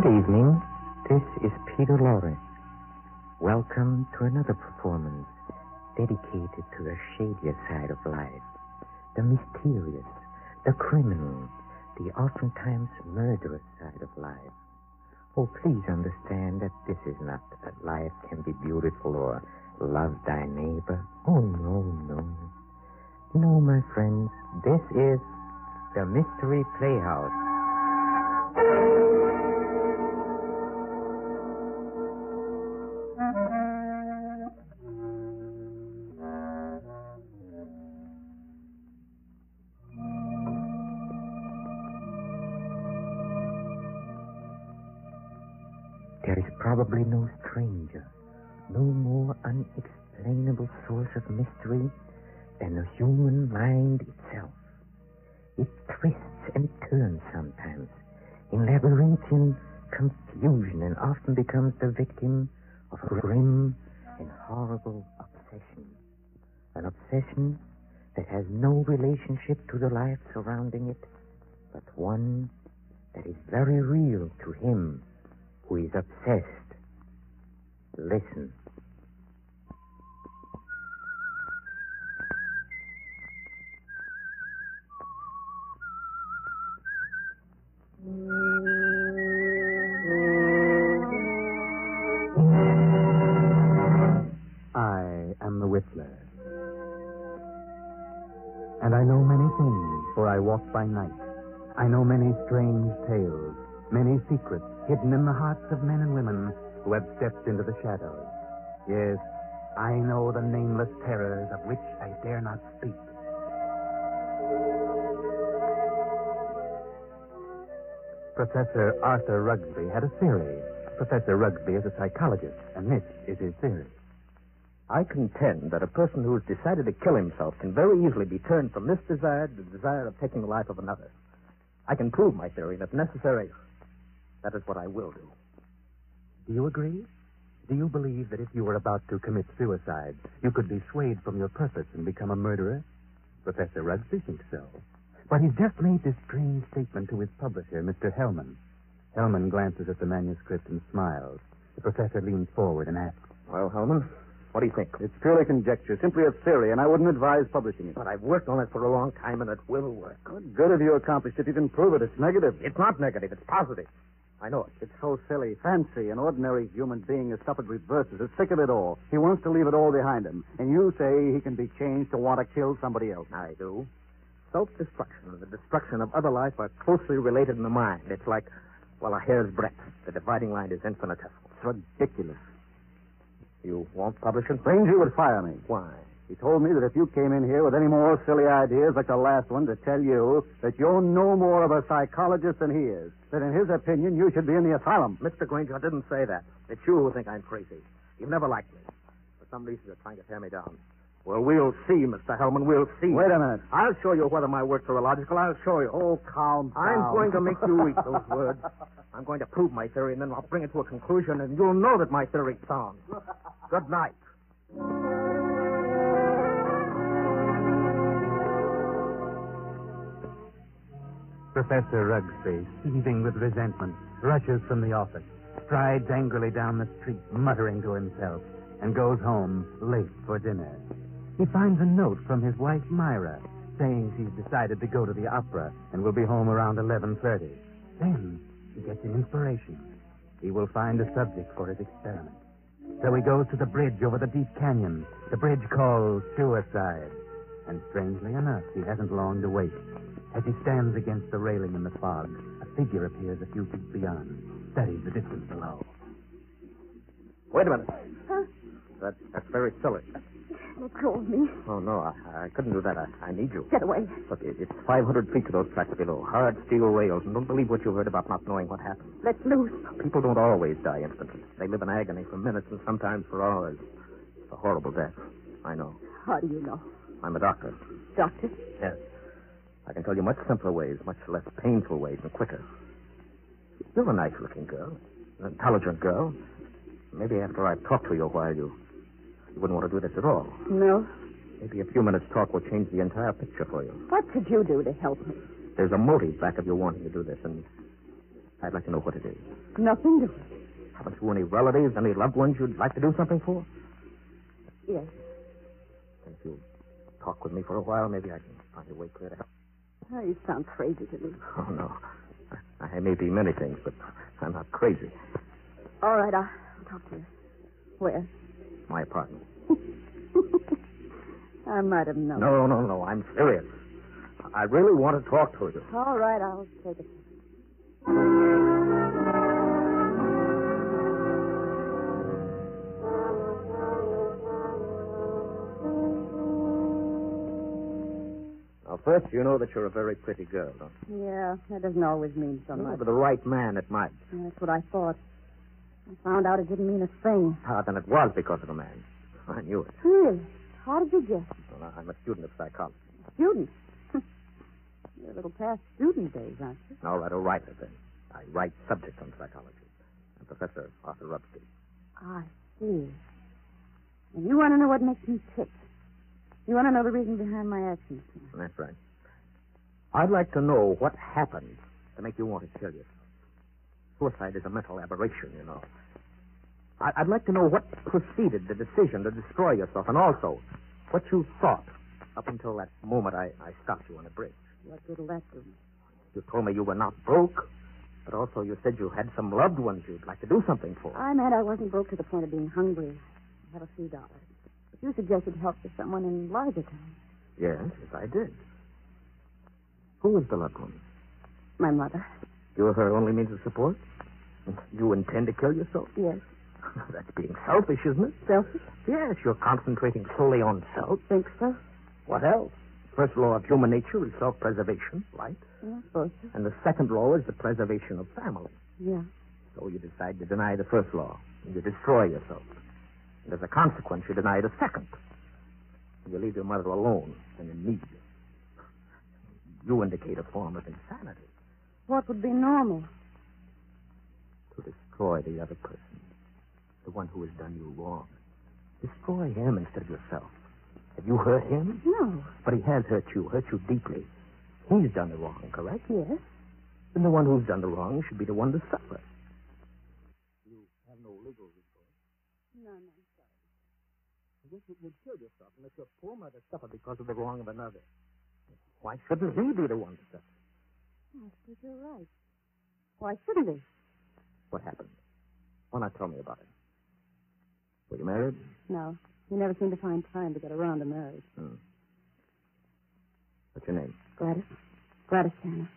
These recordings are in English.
Good evening. This is Peter Lorre. Welcome to another performance dedicated to the shadier side of life, the mysterious, the criminal, the oftentimes murderous side of life. Oh, please understand that this is not that life can be beautiful or love thy neighbor. Oh, no, no. No, my friends, this is the Mystery Playhouse. One that is very real to him who is obsessed. Listen. I am the Whistler. And I know many things, for I walk by night. I know many strange tales, many secrets hidden in the hearts of men and women who have stepped into the shadows. Yes, I know the nameless terrors of which I dare not speak. Professor Arthur Rugsby had a theory. Professor Rugsby is a psychologist, and this is his theory. I contend that a person who has decided to kill himself can very easily be turned from this desire to the desire of taking the life of another. I can prove my theory, and if necessary, that is what I will do. Do you agree? Do you believe that if you were about to commit suicide, you could be swayed from your purpose and become a murderer? Professor Rugsby thinks so. But he's just made this strange statement to his publisher, Mr. Hellman. Hellman glances at the manuscript and smiles. The professor leans forward and asks, Well, Hellman, what do you think? It's purely conjecture, simply a theory, and I wouldn't advise publishing it. But I've worked on it for a long time, and it will work. Good, good have you accomplished if you can prove it? It's negative. It's not negative. It's positive. I know it. It's so silly. Fancy, an ordinary human being has suffered reverses, is sick of it all. He wants to leave it all behind him. And you say he can be changed to want to kill somebody else. I do. Self-destruction and the destruction of other life are closely related in the mind. It's like, well, a hair's breadth. The dividing line is infinitesimal. It's ridiculous. You won't publish it? Granger would fire me. Why? He told me that if you came in here with any more silly ideas like the last one to tell you that you're no more of a psychologist than he is, that in his opinion you should be in the asylum. Mr. Granger, I didn't say that. It's you who think I'm crazy. You've never liked me. For some reason, you're trying to tear me down. Well, we'll see, Mr. Hellman. We'll see. Wait a minute. I'll show you whether my works are illogical. I'll show you. Oh, calm down. I'm going to make you eat those words. I'm going to prove my theory, and then I'll bring it to a conclusion, and you'll know that my theory's sound. Good night. Professor Rugsby, seething with resentment, rushes from the office, strides angrily down the street, muttering to himself, and goes home late for dinner. He finds a note from his wife, Myra, saying she's decided to go to the opera and will be home around 11.30. Then he gets an inspiration. He will find a subject for his experiment. So he goes to the bridge over the deep canyon, the bridge called Suicide. And strangely enough, he hasn't long to wait. As he stands against the railing in the fog, a figure appears a few feet beyond, studies the distance below. Wait a minute. Huh? That, that's very silly. Let go of me. Oh, no, I, I couldn't do that. I, I need you. Get away. Look, it, it's 500 feet to those tracks below. Hard steel rails. And don't believe what you heard about not knowing what happened. Let loose. People don't always die instantly. They live in agony for minutes and sometimes for hours. It's a horrible death. I know. How do you know? I'm a doctor. Doctor? Yes. I can tell you much simpler ways, much less painful ways, and quicker. You're a nice looking girl, an intelligent girl. Maybe after I talk to you a while, you, you wouldn't want to do this at all. No. Maybe a few minutes' talk will change the entire picture for you. What could you do to help me? There's a motive back of your wanting to do this, and I'd like to know what it is. Nothing doing. Haven't you any relatives, any loved ones you'd like to do something for? Yes. If you'll talk with me for a while, maybe I can find a way clear to help. Oh, you sound crazy to me. Oh, no. I, may be many things, but I'm not crazy. All right, I'll, I'll talk to you. Where? My apartment. I might have known. No, no, no. I'm serious. I really want to talk to you. All right, I'll take it. Now, first, you know that you're a very pretty girl, don't you? Yeah, that doesn't always mean so No, much. but the right man, it might. That's what I thought. I found out it didn't mean a thing. Ah, then it was because of the man. I knew it. Really? How did you guess? Well, I'm a student of psychology. Student. You're a little past student days, aren't you? All right, a writer, then. I write subjects on psychology. I'm Professor Arthur Rugsby. I see. And you want to know what makes me tick. You want to know the reason behind my actions. That's right. I'd like to know what happened to make you want to kill yourself. Suicide is a mental aberration, you know. I- I'd like to know what preceded the decision to destroy yourself, and also what you thought up until that moment I, I stopped you on the bridge. What good'll that do? You told me you were not broke, but also you said you had some loved ones you'd like to do something for. I meant I wasn't broke to the point of being hungry. I have a few dollars. But you suggested help to someone in larger terms. Yes, yes, I did. Who was the loved one? My mother. You're her only means of support? You intend to kill yourself? Yes. That's being selfish, isn't it? Selfish? Yes, you're concentrating solely on self. Think so? What else? First law of human nature is self-preservation, right? Yeah, I suppose so. And the second law is the preservation of family. Yeah. So you decide to deny the first law, and you destroy yourself. And as a consequence, you deny the second. You leave your mother alone and in need. You indicate a form of insanity What would be normal? To destroy the other person, the one who has done you wrong. Destroy him instead of yourself. Have you hurt him? No. But he has hurt you, hurt you deeply. He's done the wrong, correct? Yes. Then the one who's done the wrong should be the one to suffer. You have no legal recourse. No, no. Sorry. I guess you would kill yourself and let your poor mother suffer because of the wrong of another. Why shouldn't he be the one to suffer? I suppose you're right. Why shouldn't he? What happened? Why not tell me about it? Were you married? No. He never seemed to find time to get around to marriage. Hmm. What's your name? Gladys. Gladys Tanner.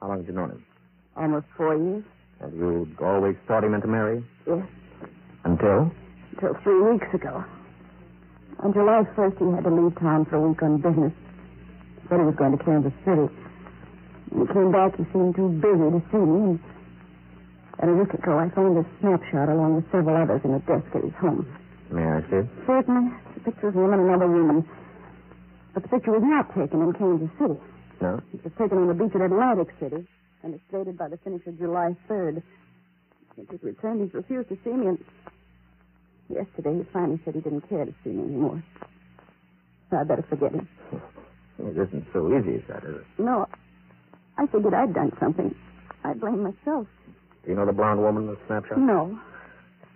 How long have you known him? Almost four years. Have you always thought he meant to marry? Yes. Until? Until three weeks ago. On July 1st, he had to leave town for a week on business. He said he was going to Kansas City. When he came back, he seemed too busy to see me. And, and a week ago, I found this snapshot along with several others in a desk at his home. May I see it? Certainly, the picture of him and another woman. But the picture was not taken in Kansas City. No? It was taken on the beach at Atlantic City, and it's dated by the finish of July 3rd. Since his return, he's refused to see me, and yesterday he finally said he didn't care to see me anymore. So I'd better forget him. It isn't so easy as that, is it? No, I figured I'd done something. I blame myself. Do you know the blonde woman in the snapshot? No.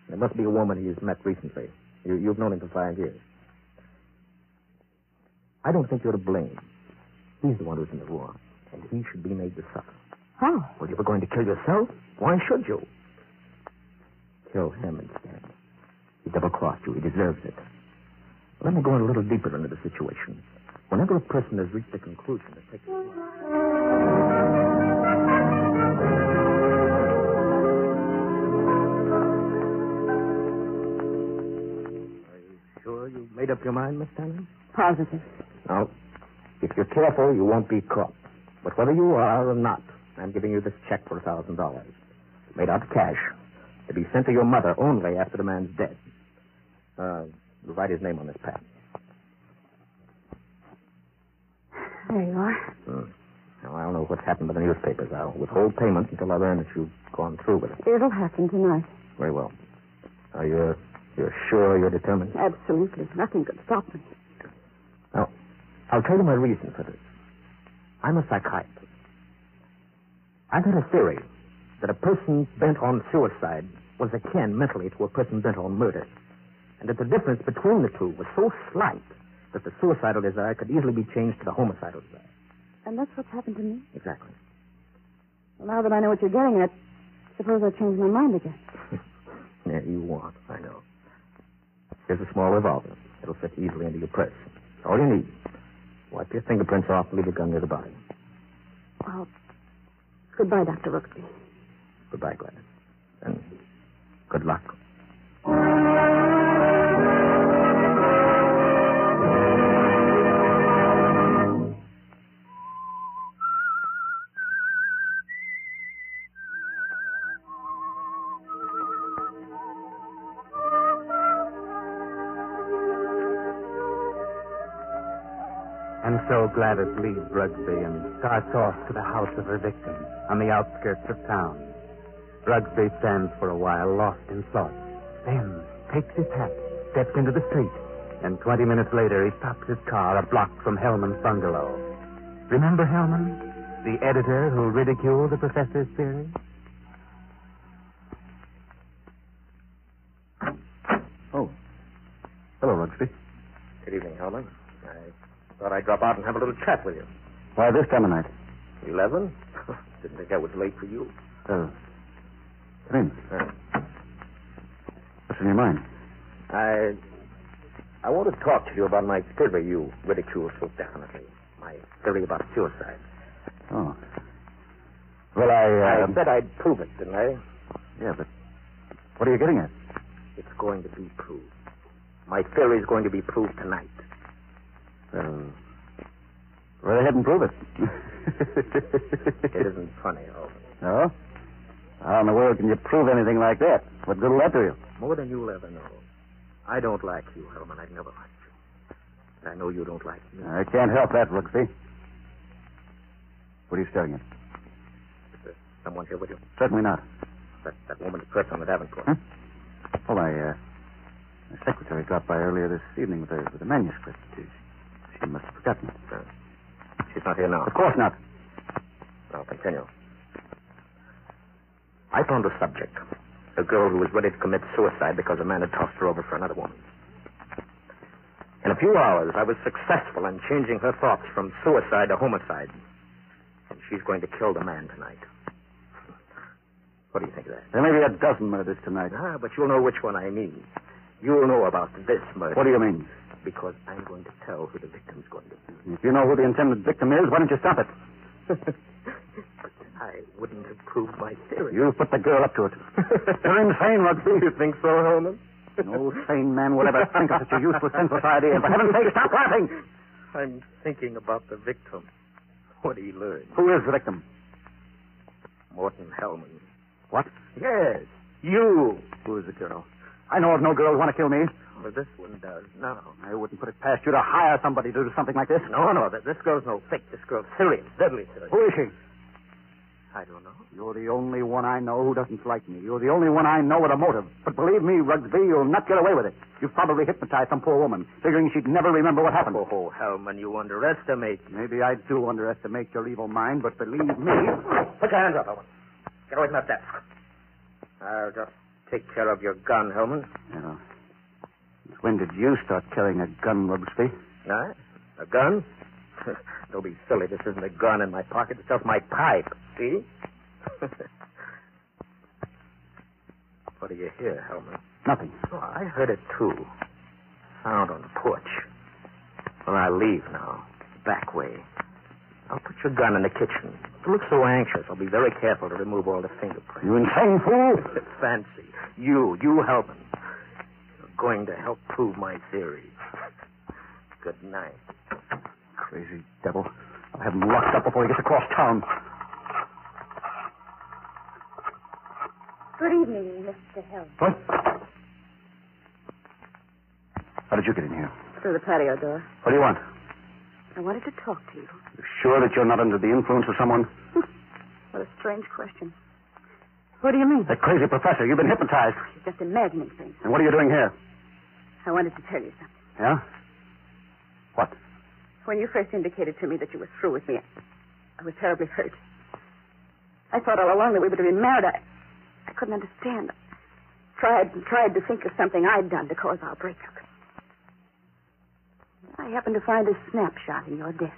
There must be a woman he's met recently. You, you've known him for five years. I don't think you're to blame. He's the one who's in the wrong, and he should be made to suffer. How? Well, you were going to kill yourself? Why should you? Kill him instead. He double-crossed you. He deserves it. Let me go in a little deeper into the situation. Whenever a person has reached a conclusion, it takes You made up your mind, Miss Tanner? Positive. Now, if you're careful, you won't be caught. But whether you are or not, I'm giving you this check for a thousand dollars. Made out of cash. To be sent to your mother only after the man's dead. Uh, write his name on this pad. There you are. Hmm. Now, I don't know what's happened to the newspapers. I'll withhold payment until I learn that you've gone through with it. It'll happen tonight. Very well. Are you you're sure you're determined? Absolutely. Nothing could stop me. Now, I'll tell you my reason for this. I'm a psychiatrist. I've had a theory that a person bent on suicide was akin mentally to a person bent on murder, and that the difference between the two was so slight that the suicidal desire could easily be changed to the homicidal desire. And that's what's happened to me. Exactly. Well, now that I know what you're getting at, suppose I change my mind again. Yeah, you want, I know. Here's a small revolver. It'll fit easily into your purse. It's all you need. Wipe your fingerprints off and leave the gun near the body. Well, goodbye, Dr. Rooksby. Goodbye, Gladys. And good luck. So Gladys leaves Rugsby and starts off to the house of her victim on the outskirts of town. Rugsby stands for a while lost in thought, then takes his hat, steps into the street, and 20 minutes later he stops his car a block from Hellman's bungalow. Remember Hellman? The editor who ridiculed the professor's theory? I'd drop out and have a little chat with you. Why this time of night? Eleven? Didn't think I was late for you. Oh. Come in. Uh, What's in your mind? I I want to talk to you about my theory you ridicule so definitely. My theory about suicide. Oh. Well, I. I Uh, said I'd prove it, didn't I? Yeah, but what are you getting at? It's going to be proved. My theory is going to be proved tonight. Well, go ahead and prove it. It isn't funny, Hellman. No? How in the world can you prove anything like that? What good will that do you? More than you'll ever know. I don't like you, Hellman. I've never liked you. And I know you don't like me. I can't help that, Rooksby. What are you staring at? Is there someone here with you? Certainly not. That, that woman's purse on the Davenport. Huh? Well, my, uh, my secretary dropped by earlier this evening with a, with a manuscript. She, she must have forgotten it. Uh, she's not here now. Of course not. I'll continue. I found a subject. A girl who was ready to commit suicide because a man had tossed her over for another woman. In a few hours, I was successful in changing her thoughts from suicide to homicide. And she's going to kill the man tonight. What do you think of that? There may be a dozen murders tonight. Ah, but you'll know which one I mean. You'll know about this murder. What do you mean? Because I'm going to tell who the victim's going to be. If you know who the intended victim is, why don't you stop it? I wouldn't have proved my theory. You put the girl up to it. You're insane, Rugsby. You think so, Hellman? No sane man would ever think of such a useless, senseless idea. For heaven's sake, stop laughing! I'm thinking about the victim. What he learned. Who is the victim? Morton Hellman. What? Yes, you. Who is the girl? I know of no girl who'd want to kill me. Well, this one does No. I wouldn't put it past you to hire somebody to do something like this. No, no, this girl's no fake. This girl's serious, deadly serious. Who is she? I don't know. You're the only one I know who doesn't like me. You're the only one I know with a motive. But believe me, Rugsby, you'll not get away with it. You've probably hypnotized some poor woman, figuring she'd never remember what happened. Oh, Hellman, you underestimate. Maybe I do underestimate your evil mind, but believe me. Put your hands up, Hellman. Get away from that desk. I'll just take care of your gun, Hellman. Yeah. When did you start carrying a gun? Nah, a gun? Don't be silly. This isn't a gun in my pocket. It's just my pipe. See? what do you hear, Hellman? Nothing. Oh, I heard it too. Sound on the porch. Well, I leave now. Back way. I'll put your gun in the kitchen. You look so anxious. I'll be very careful to remove all the fingerprints. You insane fool! Fancy. You, you Hellman. You're going to help prove my theory. Good night. Crazy devil. I'll have him locked up before he gets across town. Good evening, Mr. Hill. What? How did you get in here? Through the patio door. What do you want? I wanted to talk to you. You sure that you're not under the influence of someone? What a strange question. What do you mean? That crazy professor. You've been hypnotized. You're just imagining things. And what are you doing here? I wanted to tell you something. Yeah? What? When you first indicated to me that you were through with me, I was terribly hurt. I thought all along that we would have been married. I, I couldn't understand. I Tried and tried to think of something I'd done to cause our breakup. I happened to find a snapshot in your desk.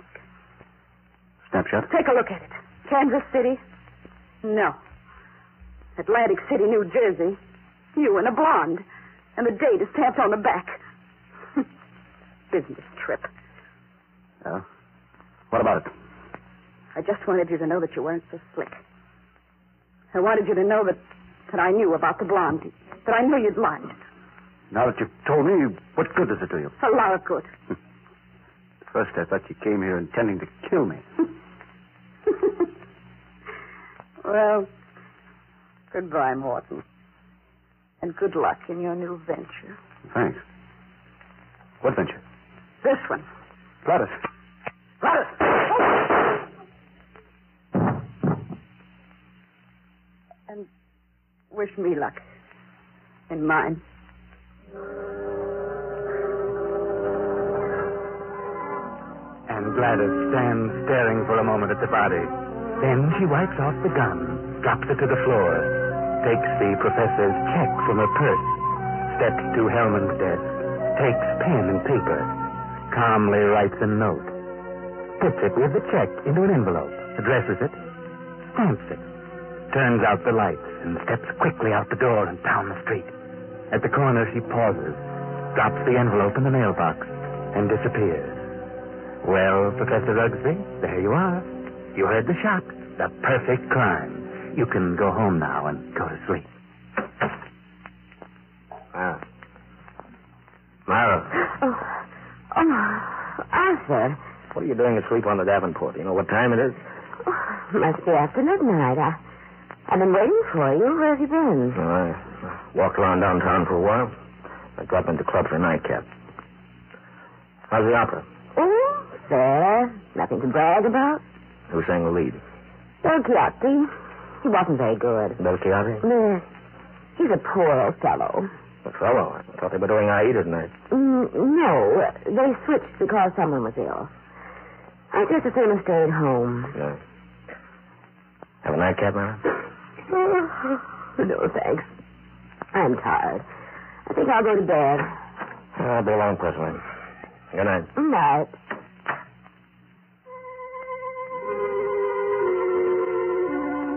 Snapshot? Take a look at it. Kansas City? No. Atlantic City, New Jersey. You and a blonde. And the date is stamped on the back. Business trip. Yeah? What about it? I just wanted you to know that you weren't so slick. I wanted you to know that, that I knew about the blonde. That I knew you'd lied. Now that you've told me, what good does it do you? A lot of good. Hmm. First, I thought you came here intending to kill me. well, goodbye, Morton. And good luck in your new venture. Thanks. What venture? This one. Gladys. Gladys! And wish me luck in mine. Gladys stands staring for a moment at the body. Then she wipes off the gun, drops it to the floor, takes the professor's check from her purse, steps to Hellman's desk, takes pen and paper, calmly writes a note, puts it with the check into an envelope, addresses it, stamps it, turns out the lights, and steps quickly out the door and down the street. At the corner, she pauses, drops the envelope in the mailbox, and disappears. Well, Professor Rugsby, there you are. You heard the shot. The perfect crime. You can go home now and go to sleep. Ah. Myra, Oh, oh, Arthur. what are you doing asleep on the Davenport? You know what time it is? Oh, must be after midnight. I, I've been waiting for you. Where have you been? Oh, I walked around downtown for a while. I dropped into the club for a nightcap. How's the opera? Oh, fair. Nothing to brag about. Who sang the lead? Del Chiatti. He wasn't very good. Del Chiari? Yes. He's a poor old fellow. The fellow. I thought they were doing Aida tonight. Mm, no, they switched because someone was ill. I just as soon have stayed home. Yeah. Have a nightcap, Myra? no, thanks. I'm tired. I think I'll go to bed. I'll be along presently. Good night. Good Night.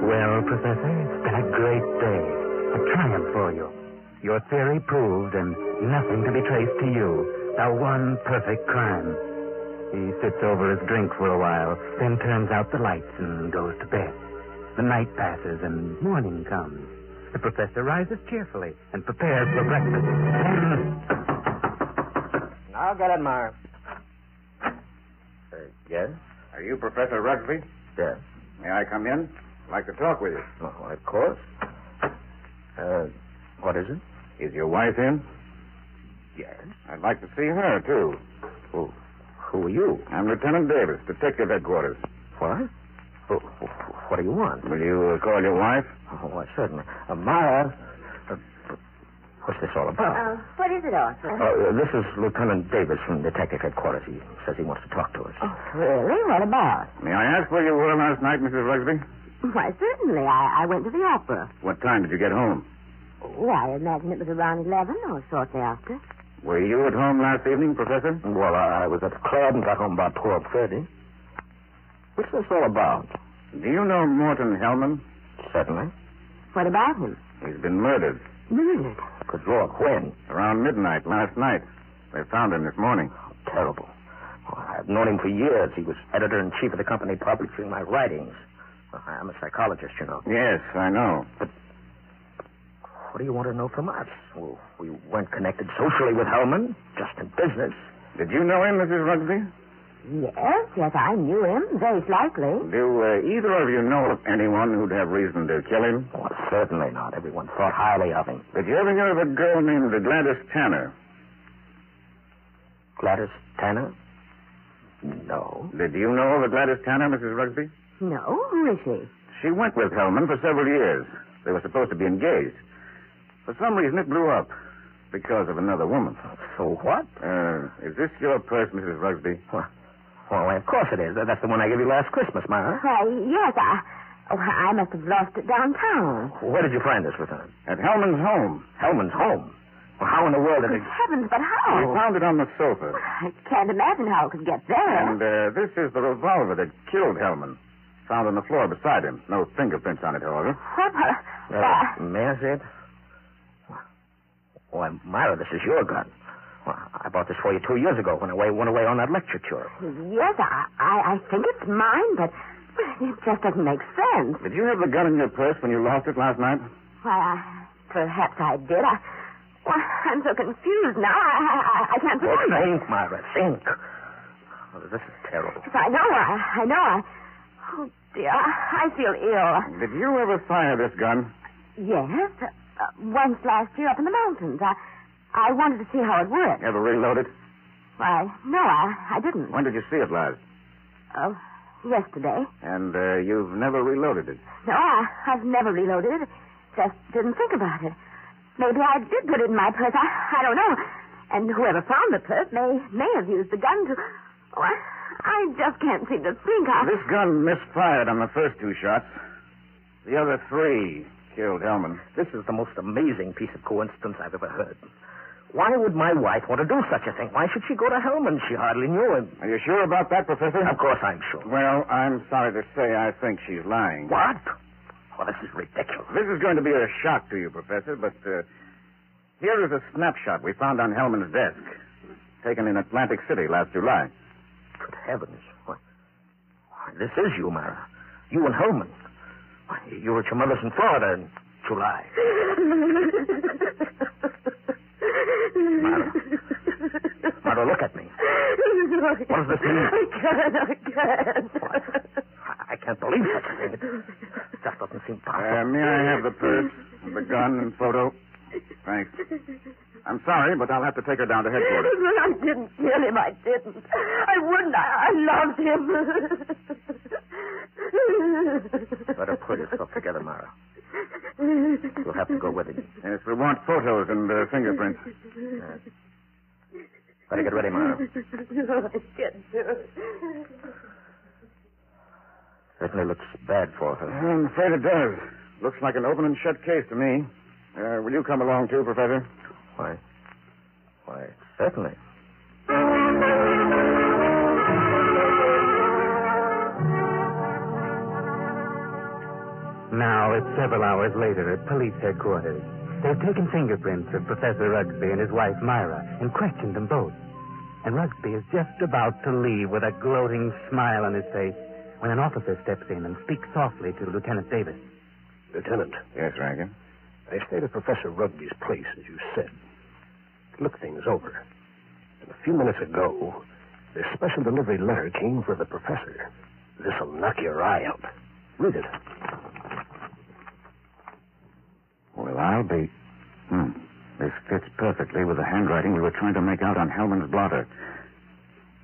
Well, Professor, it's been a great day. A triumph for you. Your theory proved and nothing to be traced to you. The one perfect crime. He sits over his drink for a while, then turns out the lights and goes to bed. The night passes and morning comes. The professor rises cheerfully and prepares for breakfast. Then I'll get it, Myra. Uh, yes? Are you Professor Rugsby? Yes. May I come in? I'd like to talk with you. Oh, why, of course. Uh, what is it? Is your wife in? Yes. I'd like to see her, too. Who, who are you? I'm Lieutenant Davis, Detective Headquarters. What? Who, who, what do you want? Will you uh, call your wife? Oh, why, certainly. Uh, Myra, uh, what's this all about? Uh, what is it, Arthur? Uh, this is Lieutenant Davis from Detective Headquarters. He says he wants to talk to us. Oh, really? What about? May I ask where you were last night, Mrs. Rugsby? Why, certainly. I, I went to the opera. What time did you get home? Oh, I imagine it was around 11 or shortly after. Were you at home last evening, Professor? Well, I, I was at the club and got home about 12.30. What's this all about? Do you know Morton Hellman? Certainly. What about him? He's been murdered Murdered. Good Lord, when? around midnight last night. They found him this morning. Terrible. Oh, I've known him for years. He was editor in chief of the company publishing my writings. I'm a psychologist, you know. Yes, I know. But what do you want to know from us? Well, we weren't connected socially with Hellman, just in business. Did you know him, Mrs. Rugsby? Yes, yes, I knew him, very slightly. Do uh, either of you know of anyone who'd have reason to kill him? Well, certainly not. Everyone thought highly of him. Did you ever hear of a girl named Gladys Tanner? Gladys Tanner? No. Did you know of a Gladys Tanner, Mrs. Rugsby? No, who is she? She went with Hellman for several years. They were supposed to be engaged. For some reason, it blew up because of another woman. So what? Uh, is this your purse, Mrs. Rugsby? Well, well, of course it is. That's the one I gave you last Christmas, Myra. Why, yes, I. Oh, I must have lost it downtown. Where did you find this, Lieutenant? At Hellman's home. Hellman's home. Well, how in the world did Good it... heavens, but how? We how? found it on the sofa. I can't imagine how it could get there. And uh, this is the revolver that killed Hellman. Found on the floor beside him. No fingerprints on it, however. What? Uh, Uh, may I see it? Why, Myra, this is your gun. Well, I bought this for you two years ago when I went away on that lecture tour. yes, I, I, I think it's mine, but it just doesn't make sense. Did you have the gun in your purse when you lost it last night? Why, I, perhaps I did. I, why, I'm so confused now. I, I, I can't Well, remember. think, Myra, think. Oh, this is terrible. I know. I, I know. I. Oh dear, I feel ill. Did you ever fire this gun? Yes, uh, once last year up in the mountains. I, I wanted to see how it worked. Ever reload it? Why, no, I, I didn't. When did you see it last? Oh, yesterday. And uh, you've never reloaded it. No, I, I've never reloaded it. Just didn't think about it. Maybe I did put it in my purse. I, I don't know. And whoever found the purse may may have used the gun to. Oh, I, I just can't seem to think. I, This gun misfired on the first two shots. The other three killed Hellman. This is the most amazing piece of coincidence I've ever heard. Why would my wife want to do such a thing? Why should she go to Hellman? She hardly knew him. Are you sure about that, Professor? Of course I'm sure. Well, I'm sorry to say I think she's lying. What? Well, this is ridiculous. This is going to be a shock to you, Professor, but uh, here is a snapshot we found on Hellman's desk, taken in Atlantic City last July. Good heavens. Why, why, this is you, Myra. You and Hellman. Why, you were at your mother's in Florida in July. Myra. Myra, look at me. What does this mean? I can't. I can't. I, I can't believe such a thing. It just doesn't seem Uh, possible. may I have the purse, the gun, and photo? Thanks. I'm sorry, but I'll have to take her down to headquarters. I didn't kill him. I didn't. I wouldn't. I, I loved him. Better pull yourself together, Myra. You'll have to go with him. Yes, we want photos and uh, fingerprints. Better get ready, Myra. I can't do it. Certainly looks bad for her. I'm afraid it does. Looks like an open and shut case to me. Uh, will you come along too, Professor? Why? Why, certainly. Now, it's several hours later at police headquarters. They've taken fingerprints of Professor Rugsby and his wife, Myra, and questioned them both. And Rugsby is just about to leave with a gloating smile on his face when an officer steps in and speaks softly to Lieutenant Davis. Lieutenant, Yes, Rankin. I stayed at Professor Rugsby's place, as you said. Look things over. And a few minutes ago, this special delivery letter came for the professor. This'll knock your eye out. Read it. Well, I'll be. Hmm. This fits perfectly with the handwriting we were trying to make out on Hellman's blotter.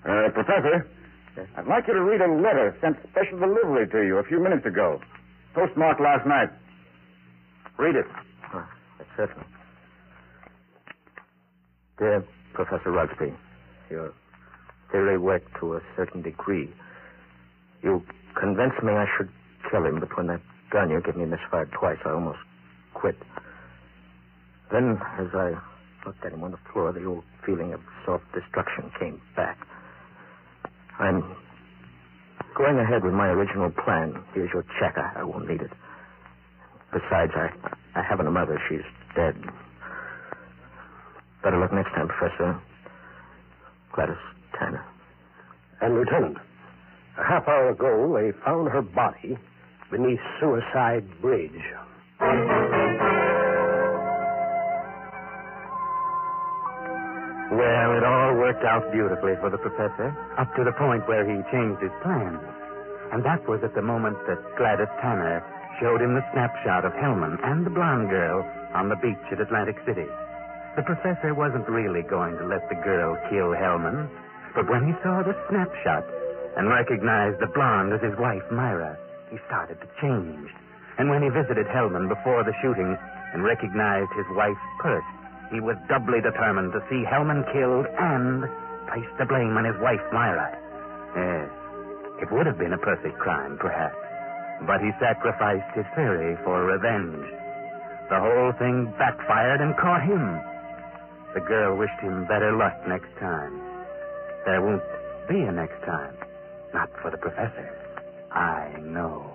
Uh, Professor, I'd like you to read a letter sent special delivery to you a few minutes ago. Postmarked last night. Read it. Certainly. Dear Professor Rugsby, your theory worked to a certain degree. You convinced me I should kill him, but when that gun you gave me misfired twice, I almost quit. Then, as I looked at him on the floor, the old feeling of self-destruction came back. I'm going ahead with my original plan. Here's your check. I, I won't need it. Besides, I, I haven't a mother. She's dead. Better luck next time, Professor. Gladys Tanner. And, Lieutenant, a half hour ago they found her body beneath Suicide Bridge. Well, it all worked out beautifully for the professor, up to the point where he changed his plans. And that was at the moment that Gladys Tanner showed him the snapshot of Hellman and the blonde girl on the beach at Atlantic City. The professor wasn't really going to let the girl kill Hellman, but when he saw the snapshot and recognized the blonde as his wife, Myra, he started to change. And when he visited Hellman before the shooting and recognized his wife's purse, he was doubly determined to see Hellman killed and place the blame on his wife, Myra. Yes, it would have been a perfect crime, perhaps, but he sacrificed his theory for revenge. The whole thing backfired and caught him. The girl wished him better luck next time. There won't be a next time. Not for the professor. I know.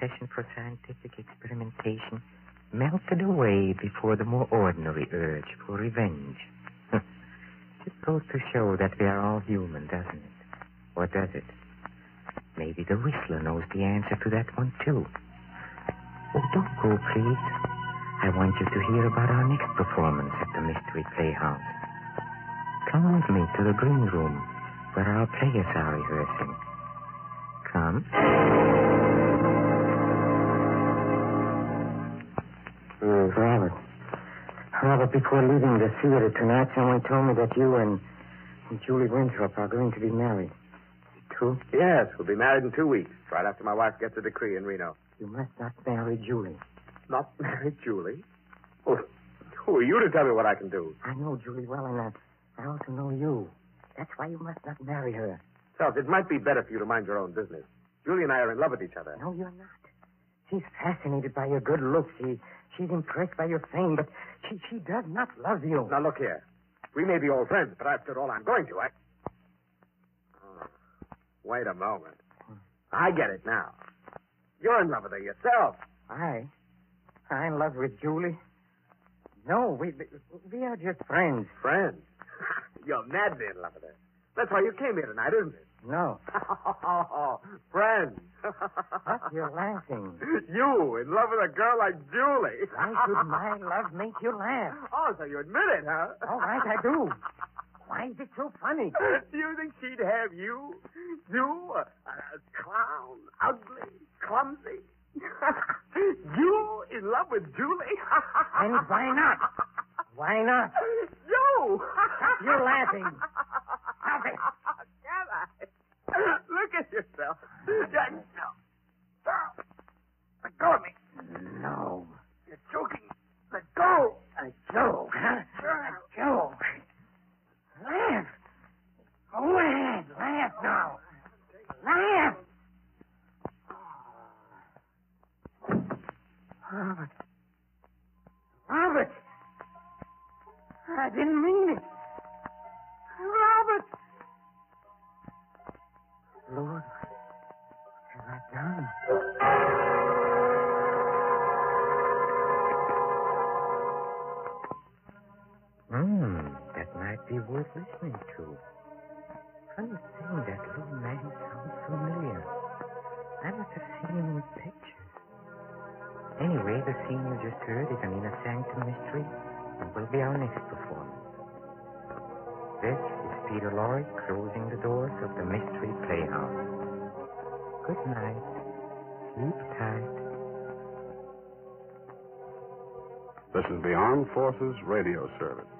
Obsession for scientific experimentation melted away before the more ordinary urge for revenge. it goes to show that we are all human, doesn't it? Or does it? Maybe the Whistler knows the answer to that one, too. Oh, don't go, please. I want you to hear about our next performance at the Mystery Playhouse. Come with me to the green room where our players are rehearsing. Come. Mm. Robert. Robert, before leaving the theater tonight, someone told me that you and Julie Winthrop are going to be married. True? Yes, we'll be married in two weeks, right after my wife gets a decree in Reno. You must not marry Julie. Not marry Julie? Oh, who are you to tell me what I can do? I know Julie well, I, I also know you. That's why you must not marry her. Charles, it might be better for you to mind your own business. Julie and I are in love with each other. No, you're not. She's fascinated by your good looks. She, she's impressed by your fame, but she, she does not love you. Now, look here. We may be old friends, but I've all I'm going to. I... Oh, wait a moment. I get it now. You're in love with her yourself. I? I'm in love with Julie? No, we, we are just friends. Friends? You're madly in love with her. That's why you came here tonight, isn't it? No. Oh, friends. What? You're laughing. You in love with a girl like Julie. Why should my love make you laugh? Oh, so you admit it, huh? All right, I do. Why is it so funny? Do you think she'd have you? You, a, a clown, ugly, clumsy? you in love with Julie? And why not? Why not? You! You're laughing. Stop it. Can I? Look at yourself. Yeah, no. Let go of me. No. You're choking. Let go. A joke, huh? A joke. Laugh. Go ahead. Laugh now. Laugh. Robert. Robert. I didn't mean it. Forces Radio Service.